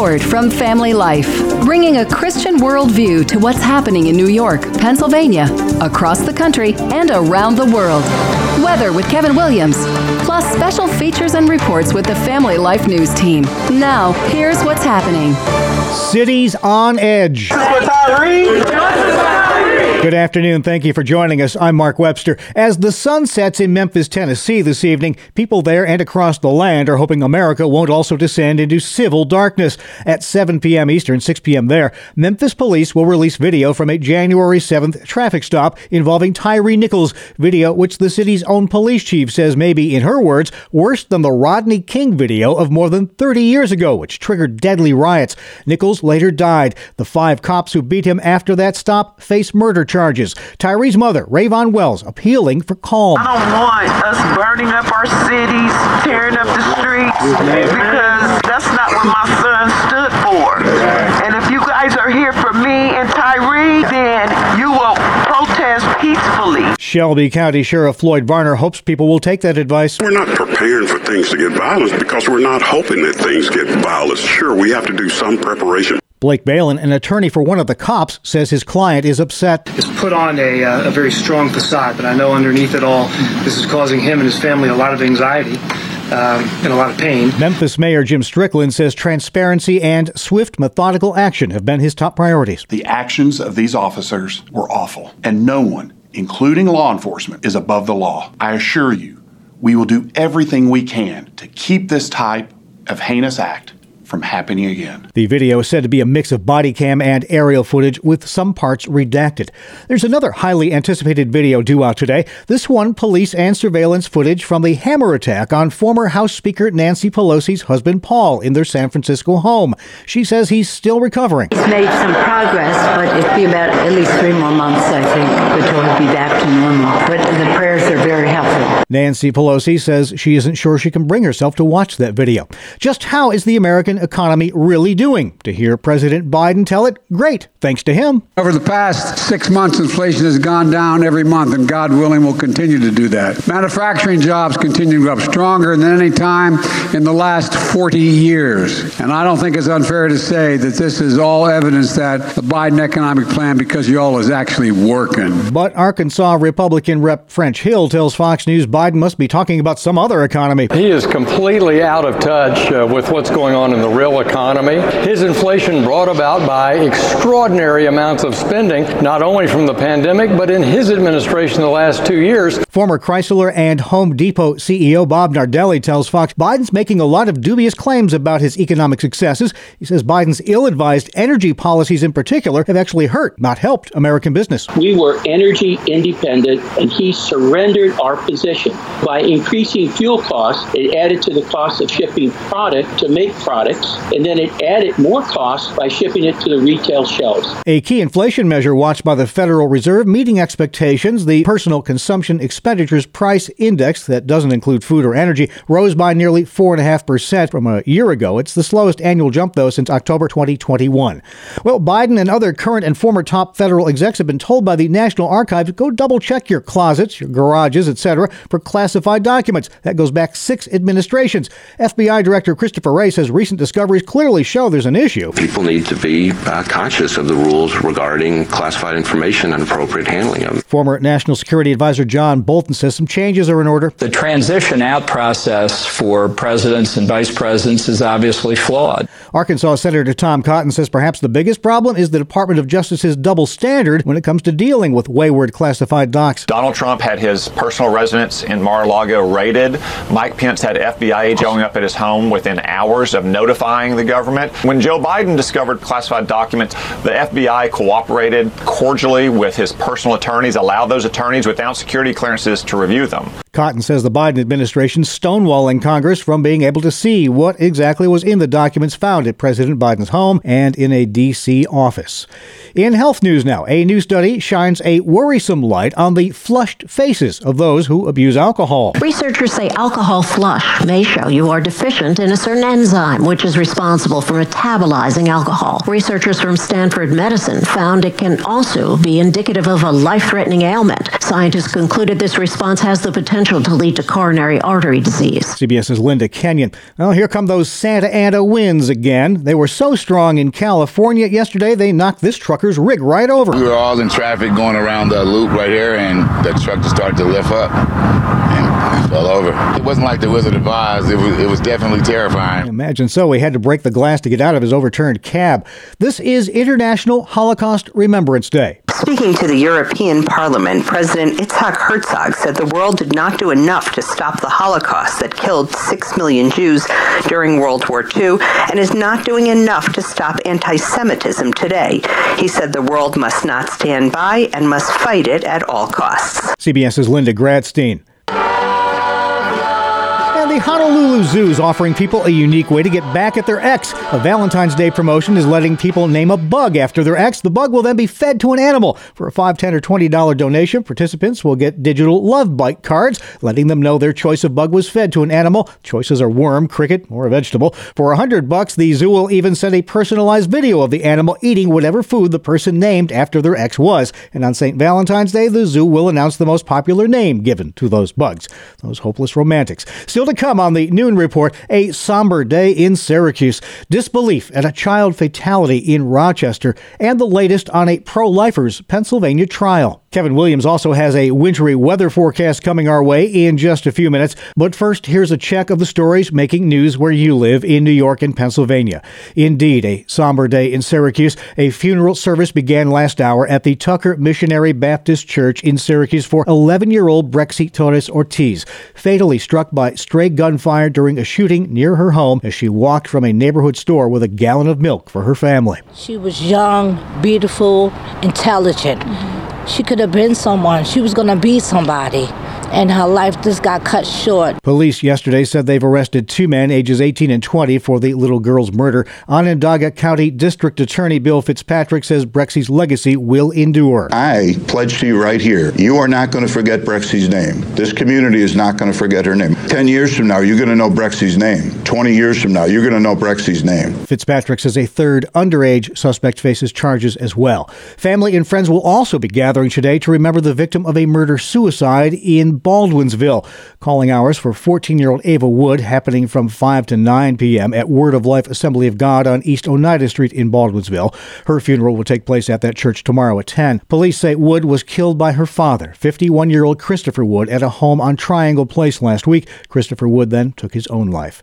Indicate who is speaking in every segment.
Speaker 1: Report from Family Life, bringing a Christian worldview to what's happening in New York, Pennsylvania, across the country, and around the world. Weather with Kevin Williams, plus special features and reports with the Family Life News team. Now, here's what's happening.
Speaker 2: Cities on Edge. Good afternoon. Thank you for joining us. I'm Mark Webster. As the sun sets in Memphis, Tennessee this evening, people there and across the land are hoping America won't also descend into civil darkness. At 7 p.m. Eastern, 6 p.m. there, Memphis police will release video from a January 7th traffic stop involving Tyre Nichols. Video which the city's own police chief says may be, in her words, worse than the Rodney King video of more than 30 years ago, which triggered deadly riots. Nichols later died. The five cops who beat him after that stop face murder charges. Tyre's mother, RowVaughn Wells, appealing for calm.
Speaker 3: I don't want us burning up our cities, tearing up the streets, because that's not what my son stood for. And if you guys are here for me and Tyre, then you will protest peacefully.
Speaker 2: Shelby County Sheriff Floyd Bonner hopes people will take that advice.
Speaker 4: We're not preparing for things to get violent because we're not hoping that things get violent. Sure, we have to do some preparation.
Speaker 2: Blake Ballin, an attorney for one of the cops, says his client is upset.
Speaker 5: It's put on a, uh, a very strong facade, but I know underneath it all, this is causing him and his family a lot of anxiety um, and a lot of pain.
Speaker 2: Memphis Mayor Jim Strickland says transparency and swift, methodical action have been his top priorities.
Speaker 6: The actions of these officers were awful, and no one, including law enforcement, is above the law. I assure you, we will do everything we can to keep this type of heinous act from happening again.
Speaker 2: The video is said to be a mix of body cam and aerial footage with some parts redacted. There's another highly anticipated video due out today. This one, police and surveillance footage from the hammer attack on former House Speaker Nancy Pelosi's husband Paul in their San Francisco home. She says he's still recovering.
Speaker 7: He's made some progress, but it'll be about at least three more months, I think, before he'll be back to normal. But the prayers are very helpful.
Speaker 2: Nancy Pelosi says she isn't sure she can bring herself to watch that video. Just how is the American economy really doing? To hear President Biden tell it, great, thanks to him.
Speaker 8: Over the past six months, inflation has gone down every month, and God willing, will continue to do that. Manufacturing jobs continue to go up stronger than any time in the last 40 years. And I don't think it's unfair to say that this is all evidence that the Biden economic plan, because y'all, is actually working.
Speaker 2: But Arkansas Republican Rep. French Hill tells Fox News Biden must be talking about some other economy.
Speaker 9: He is completely out of touch uh, with what's going on in the real economy. His inflation brought about by extraordinary amounts of spending, not only from the pandemic, but in his administration the last two years.
Speaker 2: Former Chrysler and Home Depot CEO Bob Nardelli tells Fox Biden's making a lot of dubious claims about his economic successes. He says Biden's ill advised energy policies in particular have actually hurt, not helped, American business.
Speaker 10: We were energy independent, and he surrendered our position. By increasing fuel costs, it added to the cost of shipping product to make products, and then it added more cost by shipping it to the retail shelves.
Speaker 2: A key inflation measure watched by the Federal Reserve meeting expectations, the personal consumption expenditures price index that doesn't include food or energy rose by nearly 4.5% from a year ago. It's the slowest annual jump, though, since October 2021. Well, Biden and other current and former top federal execs have been told by the National Archives go double check your closets, your garages, etc., for classified documents. That goes back six administrations. FBI Director Christopher Wray says recent discoveries clearly show there's an issue.
Speaker 11: People need to be uh, conscious of the rules regarding classified information and appropriate handling of them.
Speaker 2: Former National Security Advisor John Bolton says some changes are in order.
Speaker 12: The transition out process for presidents and vice presidents is obviously flawed.
Speaker 2: Arkansas Senator Tom Cotton says perhaps the biggest problem is the Department of Justice's double standard when it comes to dealing with wayward classified docs.
Speaker 13: Donald Trump had his personal residence in Mar-a-Lago raided. Mike Pence had FBI agents showing up at his home within hours of notifying the government. When Joe Biden discovered classified documents, the FBI cooperated cordially with his personal attorneys, allowed those attorneys without security clearances to review them.
Speaker 2: Cotton says the Biden administration stonewalling Congress from being able to see what exactly was in the documents found at President Biden's home and in a D.C. office. In health news now, a new study shines a worrisome light on the flushed faces of those who abuse alcohol.
Speaker 14: Researchers say alcohol flush may show you are deficient in a certain enzyme which is responsible for metabolizing alcohol. Researchers from Stanford Medicine found it can also be indicative of a life threatening ailment. Scientists concluded this response has the potential potential to lead to coronary artery disease.
Speaker 2: CBS's Linda Kenyon. Well, here come those Santa Ana winds again. They were so strong in California yesterday, they knocked this trucker's rig right over.
Speaker 15: We were all in traffic going around the loop right here, and the truck just started to lift up and fell over. It wasn't like the Wizard of Oz. It was, it was definitely terrifying.
Speaker 2: Imagine so. He had to break the glass to get out of his overturned cab. This is International Holocaust Remembrance Day.
Speaker 16: Speaking to the European Parliament, President Itzhak Herzog said the world did not do enough to stop the Holocaust that killed six million Jews during World War II and is not doing enough to stop anti Semitism today. He said the world must not stand by and must fight it at all costs.
Speaker 2: CBS's Linda Gradstein. The Honolulu Zoo is offering people a unique way to get back at their ex. A Valentine's Day promotion is letting people name a bug after their ex. The bug will then be fed to an animal. For a $5, $10, or $20 donation, participants will get digital love bite cards, letting them know their choice of bug was fed to an animal. Choices are worm, cricket, or a vegetable. For a 100 bucks, the zoo will even send a personalized video of the animal eating whatever food the person named after their ex was. And on St. Valentine's Day, the zoo will announce the most popular name given to those bugs. Those hopeless romantics. Still to come on the Noon Report, a somber day in Syracuse, disbelief at a child fatality in Rochester, and the latest on a pro lifer's Pennsylvania trial. Kevin Williams also has a wintry weather forecast coming our way in just a few minutes. But first, here's a check of the stories making news where you live in New York and Pennsylvania. Indeed, a somber day in Syracuse. A funeral service began last hour at the Tucker Missionary Baptist Church in Syracuse for 11 year old Brexy Torres Ortiz, fatally struck by stray gunfire during a shooting near her home as she walked from a neighborhood store with a gallon of milk for her family.
Speaker 17: She was young, beautiful, intelligent. Mm-hmm. She could have been someone. She was going to be somebody. And her life just got cut short.
Speaker 2: Police yesterday said they've arrested two men, ages 18 and 20, for the little girl's murder. Onondaga County District Attorney Bill Fitzpatrick says Brexy's legacy will endure.
Speaker 18: I pledge to you right here, you are not going to forget Brexy's name. This community is not going to forget her name. 10 years from now, you're going to know Brexy's name. 20 years from now, you're going to know Brexy's name.
Speaker 2: Fitzpatrick says a third underage suspect faces charges as well. Family and friends will also be gathering today to remember the victim of a murder suicide in Baldwinsville. Calling hours for 14 year old Ava Wood happening from 5 to 9 p.m. at Word of Life Assembly of God on East Oneida Street in Baldwinsville. Her funeral will take place at that church tomorrow at 10. Police say Wood was killed by her father, 51 year old Christopher Wood, at a home on Triangle Place last week. Christopher Wood then took his own life.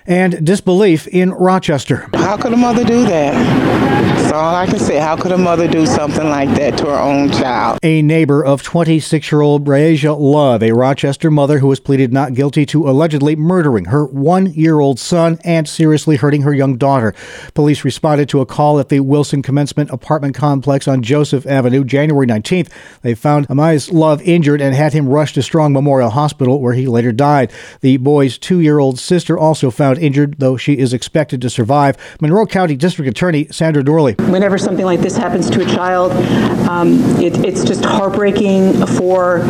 Speaker 2: And disbelief in Rochester.
Speaker 19: How could a mother do that? That's all I can say. How could a mother do something like that to her own child?
Speaker 2: A neighbor of 26 year old Breasia Love, a Rochester mother who has pleaded not guilty to allegedly murdering her one year old son and seriously hurting her young daughter. Police responded to a call at the Wilson Commencement apartment complex on Joseph Avenue January 19th. They found Amais Love injured and had him rushed to Strong Memorial Hospital, where he later died. The boy's two year old sister also found injured, though she is expected to survive. Monroe County District Attorney Sandra Doorley.
Speaker 20: Whenever something like this happens to a child, um, it, it's just heartbreaking for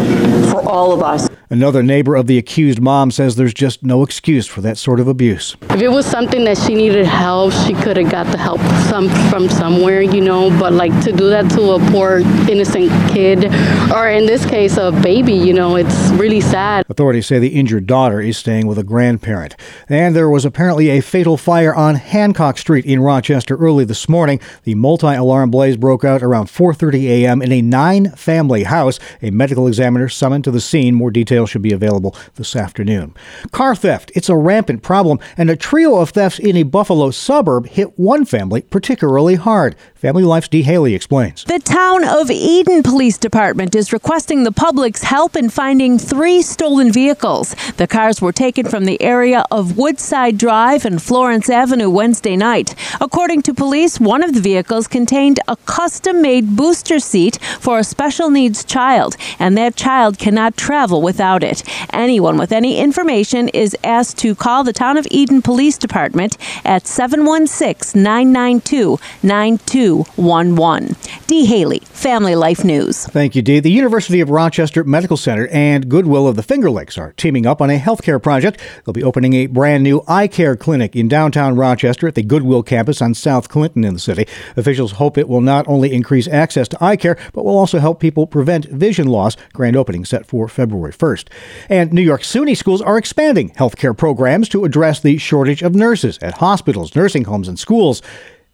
Speaker 20: for all of us.
Speaker 2: Another neighbor of the accused mom says there's just no excuse for that sort of abuse.
Speaker 21: If it was something that she needed help, she could have got the help some from somewhere, you know. But like to do that to a poor innocent kid, or in this case, a baby, you know, it's really sad.
Speaker 2: Authorities say the injured daughter is staying with a grandparent. And there was apparently a fatal fire on Hancock Street in Rochester early this morning. The multi-alarm blaze broke out around 4:30 a.m. in a nine-family house. A medical examiner summoned to the scene. More details should be available this afternoon. Car theft, it's a rampant problem, and a trio of thefts in a Buffalo suburb hit one family particularly hard. Family Life's Dee Haley explains.
Speaker 22: The town of Eden Police Department is requesting the public's help in finding three stolen vehicles. The cars were taken from the area of Woodside Drive and Florence Avenue Wednesday night. According to police, one of the vehicles contained a custom made booster seat for a special needs child, and that child cannot travel without it. Anyone with any information is asked to call the Town of Eden Police Department at 716 992 9211. Dee Haley, Family Life News.
Speaker 2: Thank you, Dee. The University of Rochester Medical Center and Goodwill of the Finger Lakes are teaming up on a healthcare project. They'll be opening a brand new eye care clinic in downtown Rochester at the Goodwill campus on South Clinton in the city. Officials hope it will not only increase access to eye care, but will also help people prevent vision loss. Grand opening set for February 1st. 1st. And New York SUNY schools are expanding healthcare programs to address the shortage of nurses at hospitals, nursing homes, and schools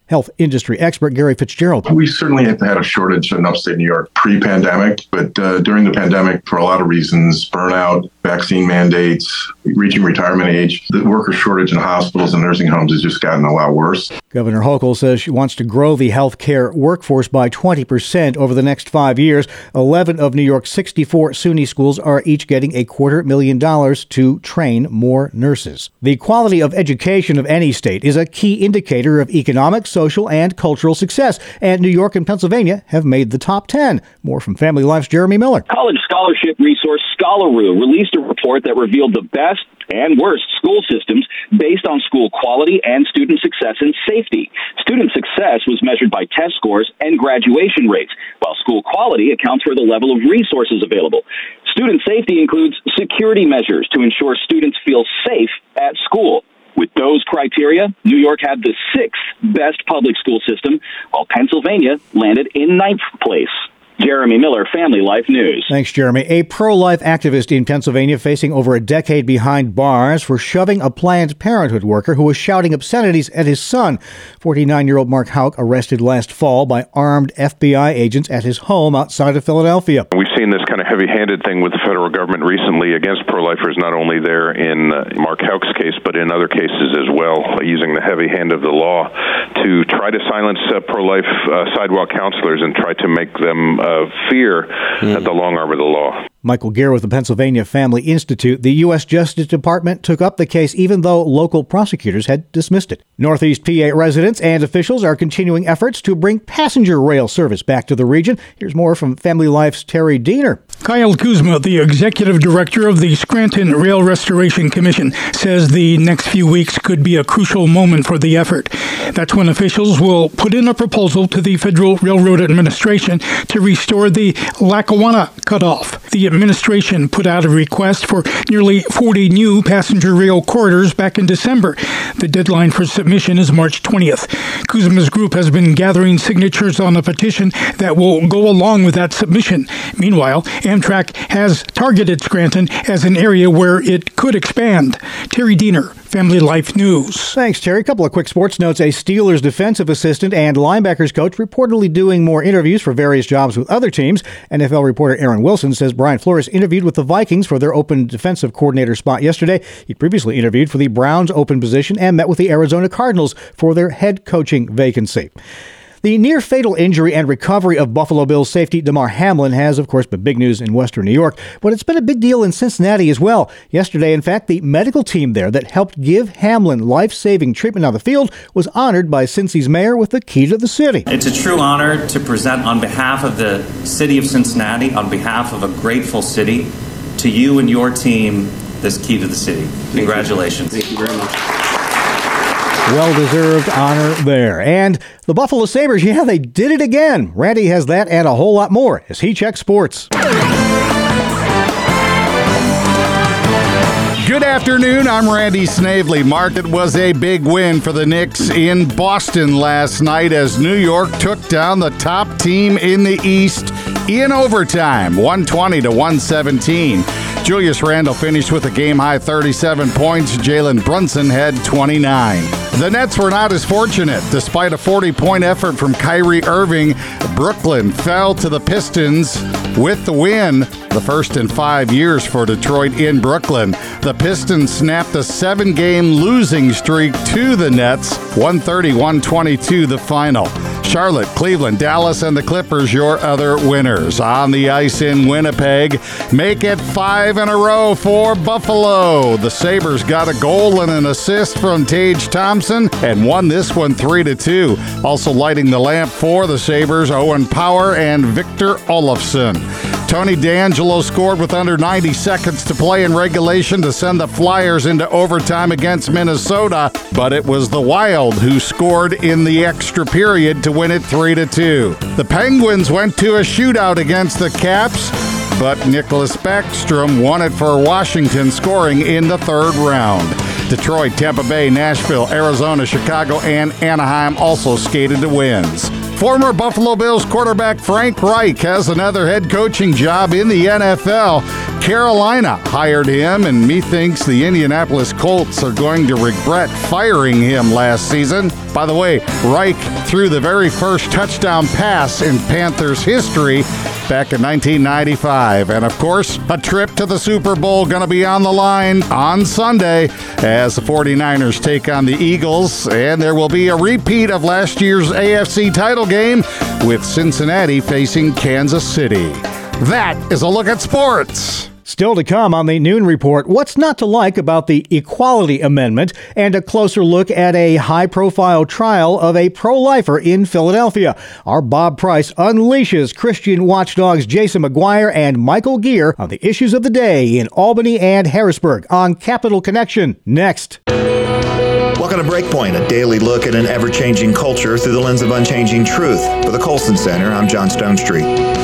Speaker 2: health industry expert Gary Fitzgerald.
Speaker 23: We certainly had a shortage in upstate New York pre pandemic, but uh, during the pandemic, for a lot of reasons burnout, vaccine mandates, reaching retirement age, the worker shortage in hospitals and nursing homes has just gotten a lot worse.
Speaker 2: Governor Hochul says she wants to grow the healthcare workforce by 20% over the next five years. 11 of New York's 64 SUNY schools are each getting a quarter million dollars to train more nurses. The quality of education of any state is a key indicator of economic, social, and cultural success. And New York and Pennsylvania have made the top 10. More from Family Life's Jeremy Miller.
Speaker 24: College scholarship resource Scholaroo released report that revealed the best and worst school systems based on school quality and student success and safety. Student success was measured by test scores and graduation rates, while school quality accounts for the level of resources available. Student safety includes security measures to ensure students feel safe at school. With those criteria, New York had the sixth best public school system, while Pennsylvania landed in ninth place. Jeremy Miller, Family Life News.
Speaker 2: Thanks, Jeremy. A pro life activist in Pennsylvania facing over a decade behind bars for shoving a Planned Parenthood worker who was shouting obscenities at his son. 49 year old Mark Houck arrested last fall by armed FBI agents at his home outside of Philadelphia.
Speaker 25: We've seen this kind of heavy handed thing with the federal government recently against pro lifers, not only there in uh, Mark Houck's case, but in other cases as well, uh, using the heavy hand of the law to try to silence uh, pro life uh, sidewalk counselors and try to make them of fear mm. at the long arm of the law.
Speaker 2: Michael Geer with the Pennsylvania Family Institute. The U.S. Justice Department took up the case even though local prosecutors had dismissed it. Northeast PA residents and officials are continuing efforts to bring passenger rail service back to the region. Here's more from Family Life's Terry Diener.
Speaker 26: Kyle Kuzma, the executive director of the Scranton Rail Restoration Commission, says the next few weeks could be a crucial moment for the effort. That's when officials will put in a proposal to the Federal Railroad Administration to restore the Lackawanna cutoff. The administration put out a request for nearly 40 new passenger rail corridors back in December. The deadline for submission is March 20th. Kuzma's group has been gathering signatures on a petition that will go along with that submission. Meanwhile, Amtrak has targeted Scranton as an area where it could expand. Terry Diener, Family Life News.
Speaker 2: Thanks, Terry. A couple of quick sports notes. A Steelers defensive assistant and linebackers coach reportedly doing more interviews for various jobs with other teams. NFL reporter Aaron Wilson says Brian Flores interviewed with the Vikings for their open defensive coordinator spot yesterday. He previously interviewed for the Browns open position and met with the Arizona Cardinals for their head coaching vacancy. The near fatal injury and recovery of Buffalo Bills safety Damar Hamlin has, of course, been big news in Western New York, but it's been a big deal in Cincinnati as well. Yesterday, in fact, the medical team there that helped give Hamlin life saving treatment on the field was honored by Cincy's mayor with the key to the city.
Speaker 27: It's a true honor to present on behalf of the city of Cincinnati, on behalf of a grateful city, to you and your team this key to the city. Congratulations.
Speaker 23: Thank you very much.
Speaker 2: Well deserved honor there. And the Buffalo Sabres, yeah, they did it again. Randy has that and a whole lot more as he checks sports.
Speaker 28: Good afternoon. I'm Randy Snavely. Mark, it was a big win for the Knicks in Boston last night as New York took down the top team in the East in overtime, 120 to 117. Julius Randle finished with a game high 37 points. Jalen Brunson had 29. The Nets were not as fortunate. Despite a 40 point effort from Kyrie Irving, Brooklyn fell to the Pistons with the win, the first in five years for Detroit in Brooklyn. The Pistons snapped a seven game losing streak to the Nets, 130 122 the final. Charlotte, Cleveland, Dallas, and the Clippers, your other winners. On the ice in Winnipeg, make it five in a row for Buffalo. The Sabres got a goal and an assist from Tage Thompson and won this one 3 to 2. Also lighting the lamp for the Sabres, Owen Power and Victor Olofsson. Tony DeAngelo scored with under 90 seconds to play in regulation to send the Flyers into overtime against Minnesota, but it was the Wild who scored in the extra period to win it 3 to 2. The Penguins went to a shootout against the Caps, but Nicklas Backstrom won it for Washington, scoring in the third round. Detroit, Tampa Bay, Nashville, Arizona, Chicago, and Anaheim also skated to wins. Former Buffalo Bills quarterback Frank Reich has another head coaching job in the NFL. Carolina hired him, and methinks the Indianapolis Colts are going to regret firing him last season. By the way, Reich threw the very first touchdown pass in Panthers history back in 1995. And of course, a trip to the Super Bowl going to be on the line on Sunday as the 49ers take on the Eagles. And there will be a repeat of last year's AFC title game with Cincinnati facing Kansas City. That is a look at sports.
Speaker 2: Still to come on the Noon Report, what's not to like about the Equality Amendment, and a closer look at a high profile trial of a pro lifer in Philadelphia. Our Bob Price unleashes Christian watchdogs Jason McGuire and Michael Geer on the issues of the day in Albany and Harrisburg on Capital Connection. Next.
Speaker 29: Welcome to Breakpoint, a daily look at an ever changing culture through the lens of unchanging truth. For the Colson Center, I'm John Stonestreet.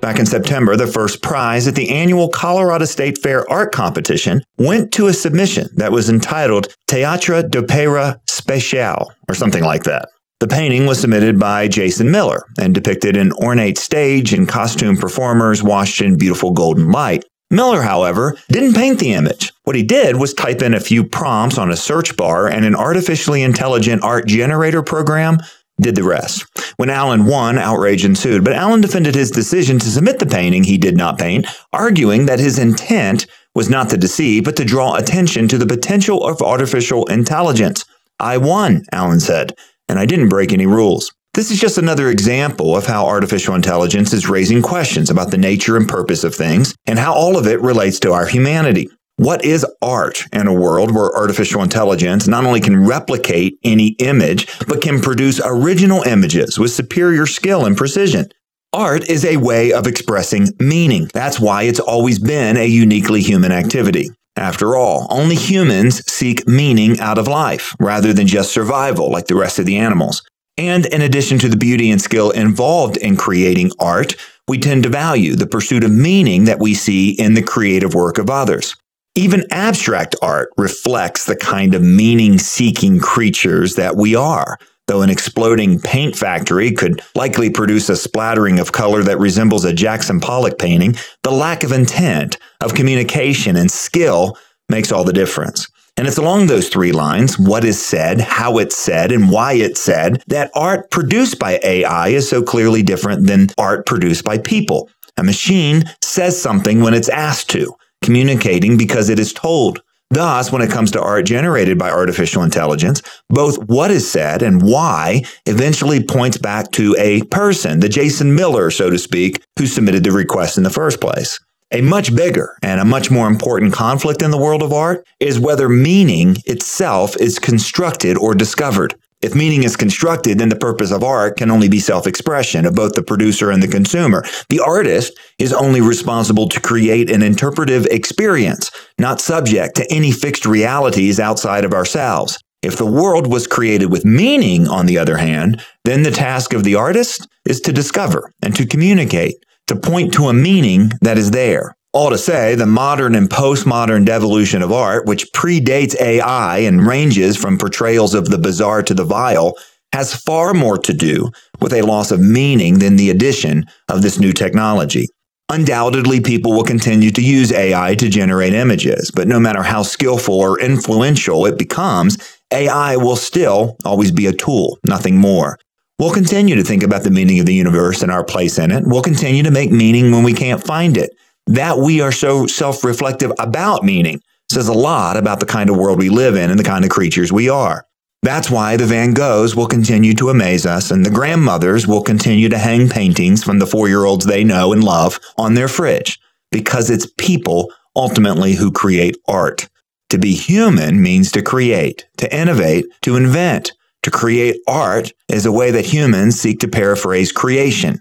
Speaker 29: Back in September, the first prize at the annual Colorado State Fair art competition went to a submission that was entitled Teatre d'Opera Spéciale, or something like that. The painting was submitted by Jason Miller and depicted an ornate stage and costume performers washed in beautiful golden light. Miller, however, didn't paint the image. What he did was type in a few prompts on a search bar and an artificially intelligent art generator program did the rest. When Allen won, outrage ensued, but Allen defended his decision to submit the painting he did not paint, arguing that his intent was not to deceive, but to draw attention to the potential of artificial intelligence. I won, Allen said, and I didn't break any rules. This is just another example of how artificial intelligence is raising questions about the nature and purpose of things and how all of it relates to our humanity. What is art in a world where artificial intelligence not only can replicate any image, but can produce original images with superior skill and precision? Art is a way of expressing meaning. That's why it's always been a uniquely human activity. After all, only humans seek meaning out of life rather than just survival like the rest of the animals. And in addition to the beauty and skill involved in creating art, we tend to value the pursuit of meaning that we see in the creative work of others. Even abstract art reflects the kind of meaning seeking creatures that we are. Though an exploding paint factory could likely produce a splattering of color that resembles a Jackson Pollock painting, the lack of intent, of communication, and skill makes all the difference. And it's along those three lines what is said, how it's said, and why it's said that art produced by AI is so clearly different than art produced by people. A machine says something when it's asked to communicating because it is told. Thus, when it comes to art generated by artificial intelligence, both what is said and why eventually points back to a person, the Jason Miller, so to speak, who submitted the request in the first place. A much bigger and a much more important conflict in the world of art is whether meaning itself is constructed or discovered. If meaning is constructed, then the purpose of art can only be self expression of both the producer and the consumer. The artist is only responsible to create an interpretive experience, not subject to any fixed realities outside of ourselves. If the world was created with meaning, on the other hand, then the task of the artist is to discover and to communicate, to point to a meaning that is there. All to say, the modern and postmodern devolution of art, which predates AI and ranges from portrayals of the bizarre to the vile, has far more to do with a loss of meaning than the addition of this new technology. Undoubtedly, people will continue to use AI to generate images, but no matter how skillful or influential it becomes, AI will still always be a tool, nothing more. We'll continue to think about the meaning of the universe and our place in it. We'll continue to make meaning when we can't find it that we are so self reflective about meaning says a lot about the kind of world we live in and the kind of creatures we are. That's why the Van Goghs will continue to amaze us and the grandmothers will continue to hang paintings from the four year olds they know and love on their fridge because it's people ultimately who create art. To be human means to create, to innovate, to invent. To create art is a way that humans seek to paraphrase creation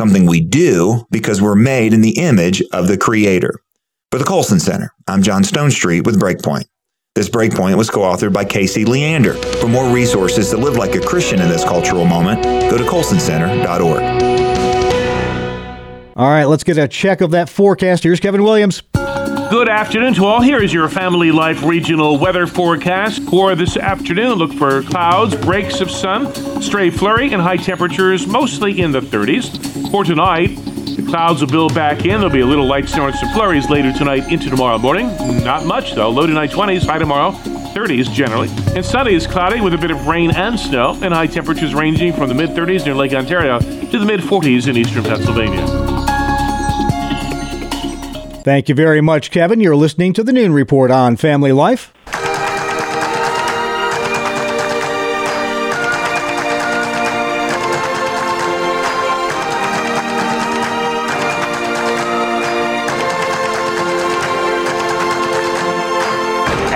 Speaker 29: something we do because we're made in the image of the Creator. For the Colson Center, I'm John Stonestreet with Breakpoint. This Breakpoint was co authored by Casey Leander. For more resources to live like a Christian in this cultural moment, go to colsoncenter.org.
Speaker 2: All right, let's get a check of that forecast. Here's Kevin Williams.
Speaker 30: Good afternoon to all. Here is your Family Life regional weather forecast for this afternoon. Look for clouds, breaks of sun, stray flurry, and high temperatures mostly in the 30s. For tonight, The clouds will build back in. There'll be a little light snow and some flurries later tonight into tomorrow morning. Not much, though. Low tonight 20s, high tomorrow 30s generally. And Sunday is cloudy with a bit of rain and snow, and high temperatures ranging from the mid 30s near Lake Ontario to the mid 40s in eastern Pennsylvania.
Speaker 2: Thank you very much, Kevin. You're listening to the Noon Report on Family Life.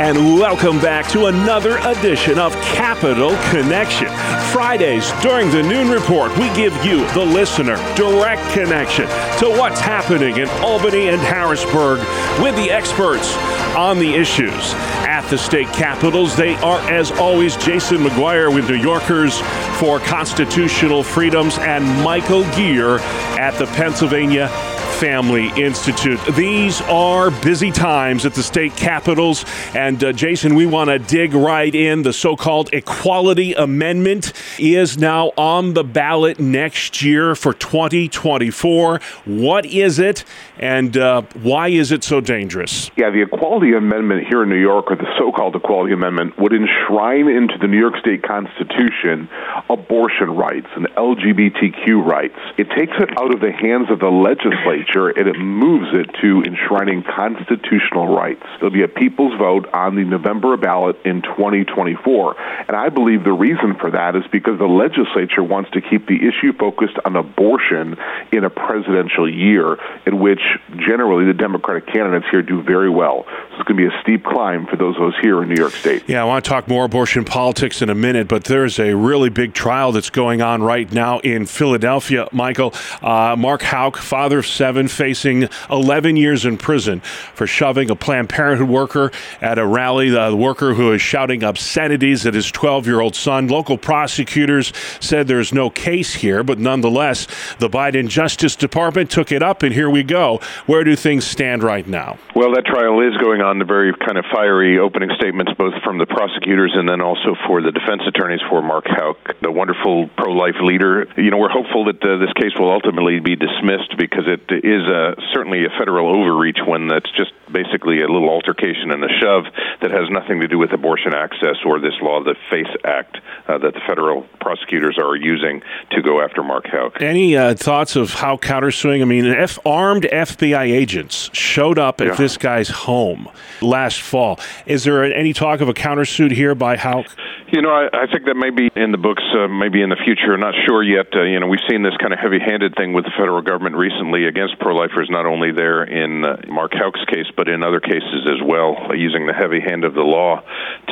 Speaker 31: And welcome back to another edition of Capital Connection. Fridays during the noon report, we give you, the listener, direct connection to what's happening in Albany and Harrisburg with the experts on the issues. At the state capitals, they are, as always, Jason McGuire with New Yorkers for Constitutional Freedoms and Michael Geer at the Pennsylvania Family Institute. These are busy times at the state capitals. And uh, Jason, we want to dig right in. The so called Equality Amendment is now on the ballot next year for 2024. What is it, and uh, why is it so dangerous?
Speaker 25: Yeah, the Equality Amendment here in New York, or the so called Equality Amendment, would enshrine into the New York State Constitution abortion rights and LGBTQ rights. It takes it out of the hands of the legislature and it moves it to enshrining constitutional rights. There'll be a people's vote on the November ballot in 2024. And I believe the reason for that is because the legislature wants to keep the issue focused on abortion in a presidential year in which generally the Democratic candidates here do very well. So it's going to be a steep climb for those of us here in New York State.
Speaker 31: Yeah, I want to talk more abortion politics in a minute, but there's a really big trial that's going on right now in Philadelphia, Michael. Uh, Mark Houck, father of seven, facing 11 years in prison for shoving a Planned Parenthood worker at a rally. The worker who is shouting obscenities at his 12 year old son. Local prosecutors said there's no case here, but nonetheless, the Biden Justice Department took it up, and here we go. Where do things stand right now?
Speaker 25: Well, that trial is going on. The very kind of fiery opening statements, both from the prosecutors and then also for the defense attorneys for Mark Houck, the wonderful pro life leader. You know, we're hopeful that uh, this case will ultimately be dismissed because it is a, certainly a federal overreach when that's just basically a little altercation and a shove that has nothing to do with abortion access or this law, the FACE Act, uh, that the federal prosecutors are using to go after Mark Houck.
Speaker 31: Any uh, thoughts of how countersuing? I mean, F- armed FBI agents showed up at yeah. this guy's home last fall. Is there any talk of a countersuit here by Houck?
Speaker 25: You know, I, I think that may be in the books, uh, maybe in the future. Not sure yet. Uh, you know, we've seen this kind of heavy-handed thing with the federal government recently against pro-lifers, not only there in uh, Mark Houck's case, but in other cases as well, uh, using the heavy hand of the law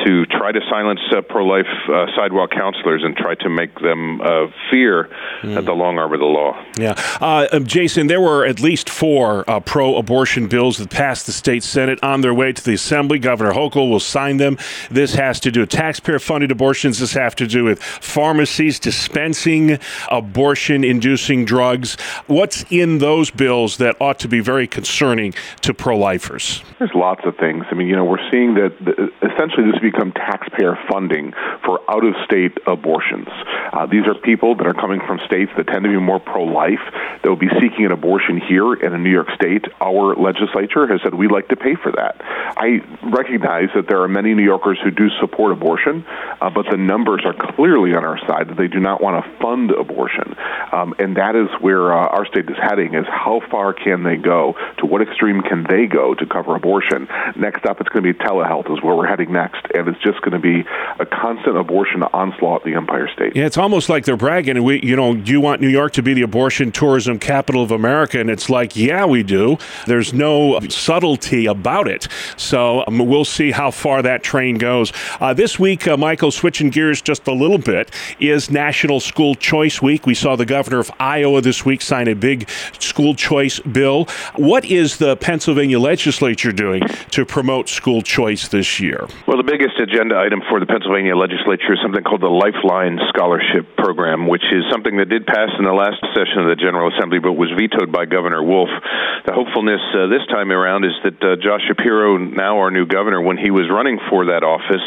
Speaker 25: to try to silence uh, pro-life uh, sidewalk counselors and try to make them uh, fear mm. the long arm of the law.
Speaker 31: Yeah, uh, um, Jason, there were at least four pro-abortion bills that passed the state senate on their way to the assembly. Governor Hochul will sign them. This has to do with taxpayer-funded abortions. This has to do with pharmacies dispensing abortion-inducing drugs. What's in those bills that ought to be very concerning to pro-lifers?
Speaker 25: There's lots of things. I mean, you know, we're seeing that essentially this has become taxpayer funding for out-of-state abortions. Uh, these are people that are coming from states that tend to be more pro-life. That will be seeking an abortion here in New York State. Our legislature has said we'd like to pay for that. I recognize that there are many New Yorkers who do support abortion, uh, but the numbers are clearly on our side that they do not want to fund abortion. Um, and that is where uh, our state is heading, is how far can they go? To what extreme can they go to cover abortion? Next up, it's going to be telehealth is where we're heading next, and it's just going to be a constant abortion onslaught in the Empire State.
Speaker 31: Yeah, it's almost like they're bragging. We, you know, do you want New York to be the abortion tourism capital of America? And it's like, yeah, we do. There's no subtlety about it. So um, we'll see how far that train goes. Uh, this week, uh, Michael, switching gears just a little bit, is National School Choice Week. We saw the governor of Iowa this week sign a big school choice bill. What is the Pennsylvania legislature doing to promote school choice this year?
Speaker 25: Well, the biggest agenda item for the Pennsylvania legislature is something called the Lifeline Scholarship Program, which is something that did pass in the last session of the General Assembly but was vetoed by Governor Wolf. The hopefulness uh, this time around is that uh, Josh Shapiro, now our new governor, when he was running for that office,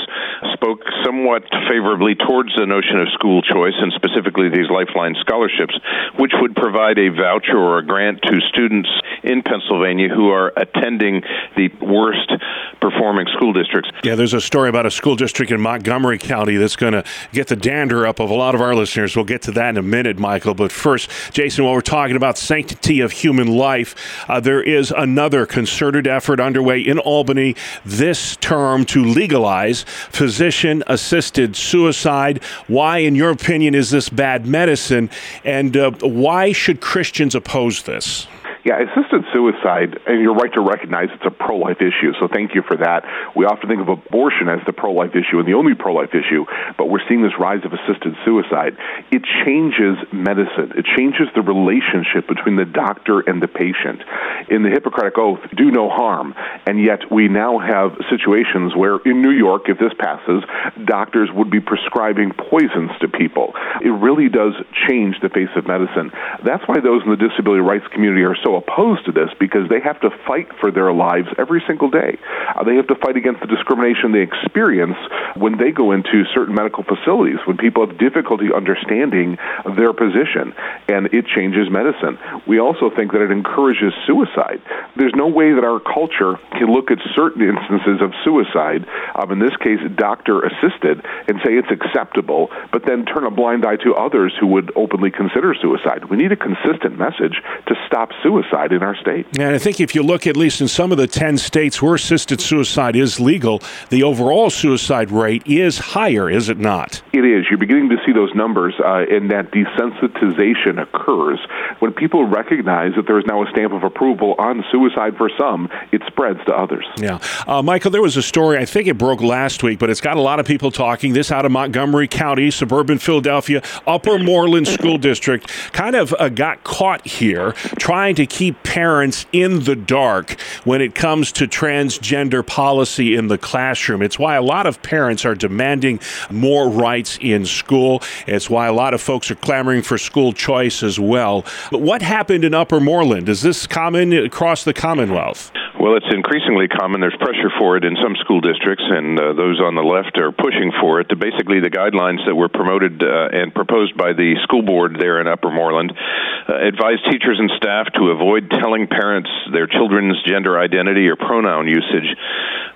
Speaker 25: spoke somewhat favorably towards the notion of school choice and specifically these Lifeline scholarships, which would provide a voucher or a grant to students in Pennsylvania who are attending the worst performing school districts.
Speaker 31: Yeah, there's a story about a school district in Montgomery County that's going to get the dander up of a lot of our listeners. We'll get to that in a minute, Michael. But first, Jason, while we're talking about sanctity of human life, uh, there is another concerted effort underway in Albany this term to legalize physician assisted suicide. Why, in your opinion, is this bad medicine? And uh, why should Christians oppose this?
Speaker 32: Yeah, assisted suicide, and you're right to recognize it's a pro life issue, so thank you for that. We often think of abortion as the pro life issue and the only pro life issue, but we're seeing this rise of assisted suicide. It changes medicine, it changes the relationship between the doctor and the patient. In the Hippocratic Oath, do no harm, and yet we now have situations where in New York, if this passes, doctors would be prescribing poisons to people. It really does change the face of medicine. That's why those in the disability rights community are so opposed to this because they have to fight for their lives every single day. Uh, they have to fight against the discrimination they experience when they go into certain medical facilities, when people have difficulty understanding their position, and it changes medicine. We also think that it encourages suicide. There's no way that our culture can look at certain instances of suicide, um, in this case, doctor assisted, and say it's acceptable, but then turn a blind eye to others who would openly consider suicide. We need a consistent message to stop suicide suicide in our state.
Speaker 31: And I think if you look at least in some of the 10 states where assisted suicide is legal, the overall suicide rate is higher, is it not?
Speaker 32: It is. You're beginning to see those numbers, uh, and that desensitization occurs when people recognize that there is now a stamp of approval on suicide for some, it spreads to others.
Speaker 31: Yeah. Uh, Michael, there was a story, I think it broke last week, but it's got a lot of people talking. This out of Montgomery County, suburban Philadelphia, Upper Moreland School District, kind of uh, got caught here trying to keep parents in the dark when it comes to transgender policy in the classroom. It's why a lot of parents are demanding more rights in school. It's why a lot of folks are clamoring for school choice as well. But what happened in Upper Moreland? Is this common across the Commonwealth?
Speaker 25: Well, it's increasingly common. There's pressure for it in some school districts, and uh, those on the left are pushing for it. Basically, the guidelines that were promoted uh, and proposed by the school board there in Upper Moreland uh, advise teachers and staff to avoid telling parents their children's gender identity or pronoun usage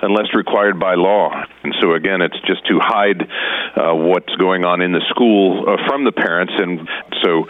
Speaker 25: unless required by law. And so, again, it's just to hide uh, what's going on in the school uh, from the parents. And so,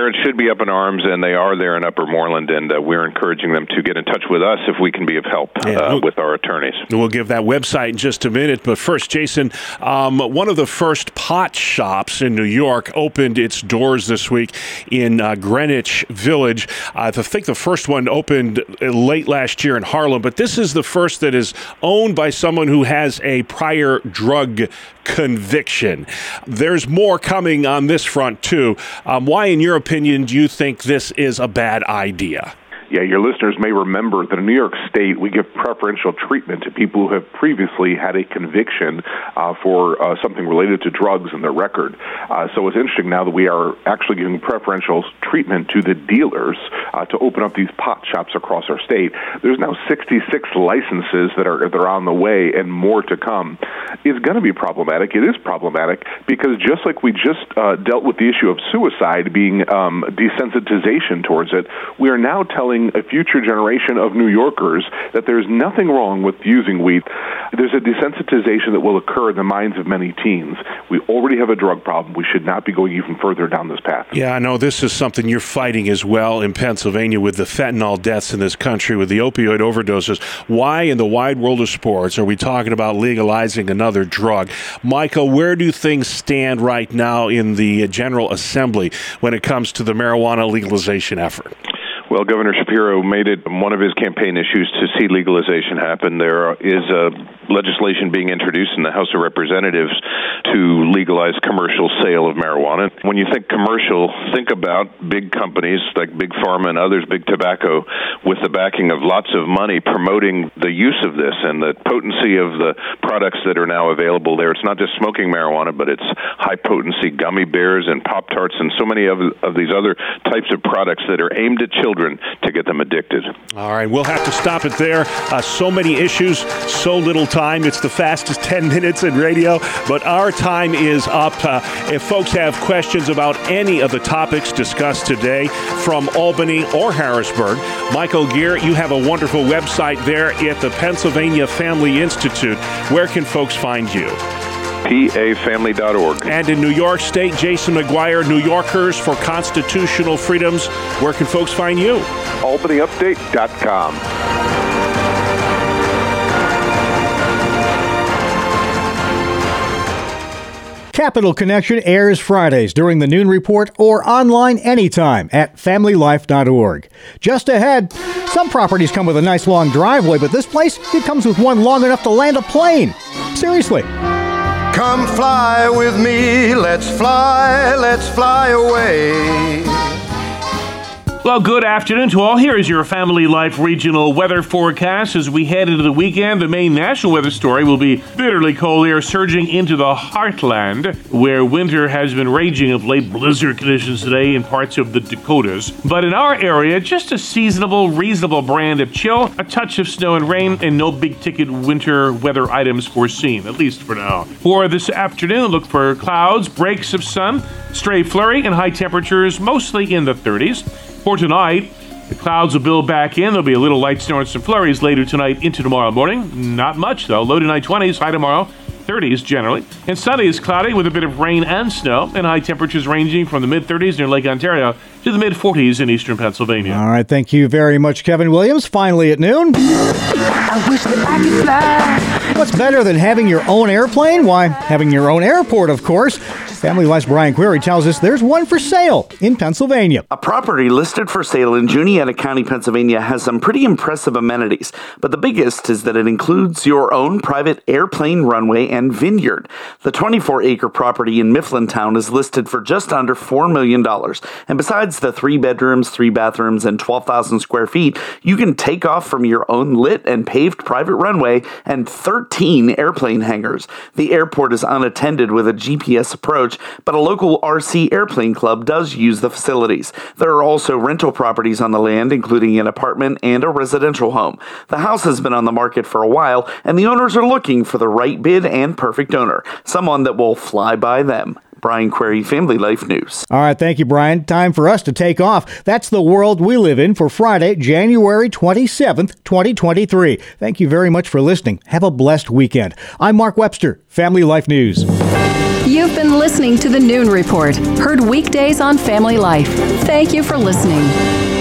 Speaker 25: parents should be up in arms, and they are there in Upper Moreland, and uh, we're encouraging them to get in touch with us if we can be of help yeah, uh, we'll, with our attorneys.
Speaker 31: We'll give that website in just a minute. But first, Jason, um, one of the first pot shops in New York opened its doors this week in uh, Greenwich Village. I think the first one opened late last year in Harlem, but this is the first that is owned by someone who has a prior drug conviction. There's more coming on this front, too. Um, why, in your opinion, do you think this is a bad idea?
Speaker 32: Yeah, your listeners may remember that in New York State, we give preferential treatment to people who have previously had a conviction uh, for uh, something related to drugs in their record. Uh, so it's interesting now that we are actually giving preferential treatment to the dealers uh, to open up these pot shops across our state. There's now 66 licenses that are that are on the way, and more to come. It's going to be problematic. It is problematic because just like we just uh, dealt with the issue of suicide being um, desensitization towards it, we are now telling telling a future generation of New Yorkers that there's nothing wrong with using weed. There's a desensitization that will occur in the minds of many teens. We already have a drug problem. We should not be going even further down this path.
Speaker 31: Yeah, I know this is something you're fighting as well in Pennsylvania with the fentanyl deaths in this country, with the opioid overdoses. Why in the wide world of sports are we talking about legalizing another drug? Michael, where do things stand right now in the General Assembly when it comes to the marijuana legalization effort?
Speaker 25: Well, Governor Shapiro made it one of his campaign issues to see legalization happen. There is legislation being introduced in the House of Representatives to legalize commercial sale of marijuana. When you think commercial, think about big companies like Big Pharma and others, Big Tobacco, with the backing of lots of money promoting the use of this and the potency of the products that are now available there. It's not just smoking marijuana, but it's high potency gummy bears and Pop Tarts and so many of, of these other types of products that are aimed at children to get them addicted.
Speaker 31: All right, we'll have to stop it there. Uh, so many issues, so little time. It's the fastest 10 minutes in radio, but our time is up. Uh, if folks have questions about any of the topics discussed today from Albany or Harrisburg, Michael Geer, you have a wonderful website there at the Pennsylvania Family Institute. Where can folks find you?
Speaker 25: pafamily.org.
Speaker 31: And in New York State, Jason McGuire, New Yorkers for Constitutional Freedoms. Where can folks find you?
Speaker 32: AlbanyUpdate.com.
Speaker 2: Capital Connection airs Fridays during the noon report or online anytime at familylife.org. Just ahead, some properties come with a nice long driveway, but this place, it comes with one long enough to land a plane. Seriously.
Speaker 33: Come fly with me, let's fly, let's fly away.
Speaker 30: Well, good afternoon to all. Here is your Family Life regional weather forecast as we head into the weekend. The main national weather story will be bitterly cold air surging into the heartland, where winter has been raging of late. Blizzard conditions today in parts of the Dakotas. But in our area, just a seasonable, reasonable brand of chill, a touch of snow and rain, and no big ticket winter weather items foreseen, at least for now. For this afternoon, look for clouds, breaks of sun, stray flurry, and high temperatures mostly in the 30s. For tonight, the clouds will build back in. There'll be a little light snow and some flurries later tonight into tomorrow morning. Not much, though. Low tonight 20s, high tomorrow 30s generally. And Sunday is cloudy with a bit of rain and snow, and high temperatures ranging from the mid 30s near Lake Ontario to the mid 40s in eastern Pennsylvania.
Speaker 2: All right, thank you very much, Kevin Williams. Finally at noon. What's better than having your own airplane? Why, having your own airport, of course. Family Life's Brian Query tells us there's one for sale in Pennsylvania.
Speaker 34: A property listed for sale in Juniata County, Pennsylvania has some pretty impressive amenities, but the biggest is that it includes your own private airplane runway and vineyard. The 24 acre property in Mifflintown is listed for just under $4 million, and besides the three bedrooms, three bathrooms, and 12,000 square feet, you can take off from your own lit and paved private runway and 13 airplane hangars. The airport is unattended with a GPS approach, but a local RC airplane club does use the facilities. There are also rental properties on the land, including an apartment and a residential home. The house has been on the market for a while, and the owners are looking for the right bid and perfect owner, someone that will fly by them. Brian Query, Family Life News.
Speaker 2: All right, thank you, Brian. Time for us to take off. That's the world we live in for Friday, January 27th, 2023. Thank you very much for listening. Have a blessed weekend. I'm Mark Webster, Family Life News.
Speaker 35: You've been listening to the Noon Report, heard weekdays on Family Life. Thank you for listening.